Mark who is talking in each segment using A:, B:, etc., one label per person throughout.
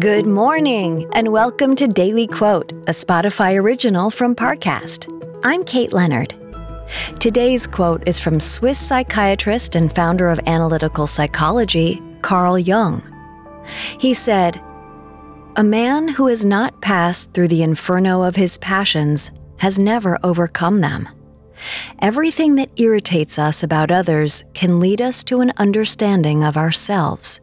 A: Good morning, and welcome to Daily Quote, a Spotify original from Parcast. I'm Kate Leonard. Today's quote is from Swiss psychiatrist and founder of analytical psychology, Carl Jung. He said, A man who has not passed through the inferno of his passions has never overcome them. Everything that irritates us about others can lead us to an understanding of ourselves.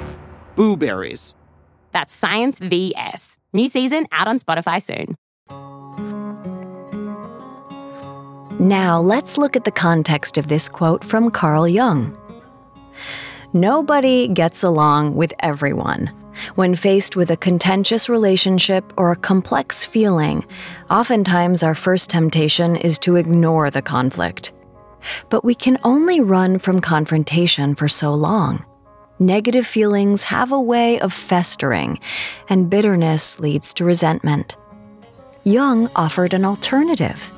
B: Blueberries.
C: That's Science VS. New season out on Spotify soon.
A: Now, let's look at the context of this quote from Carl Jung. Nobody gets along with everyone. When faced with a contentious relationship or a complex feeling, oftentimes our first temptation is to ignore the conflict. But we can only run from confrontation for so long. Negative feelings have a way of festering, and bitterness leads to resentment. Jung offered an alternative.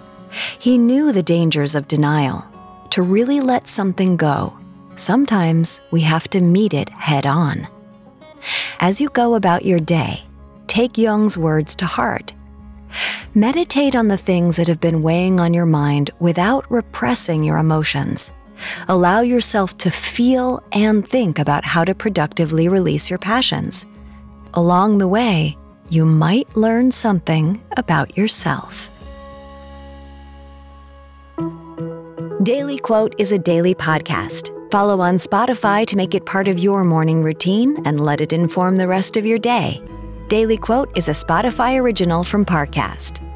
A: He knew the dangers of denial. To really let something go, sometimes we have to meet it head on. As you go about your day, take Jung's words to heart. Meditate on the things that have been weighing on your mind without repressing your emotions. Allow yourself to feel and think about how to productively release your passions. Along the way, you might learn something about yourself. Daily Quote is a daily podcast. Follow on Spotify to make it part of your morning routine and let it inform the rest of your day. Daily Quote is a Spotify original from Parcast.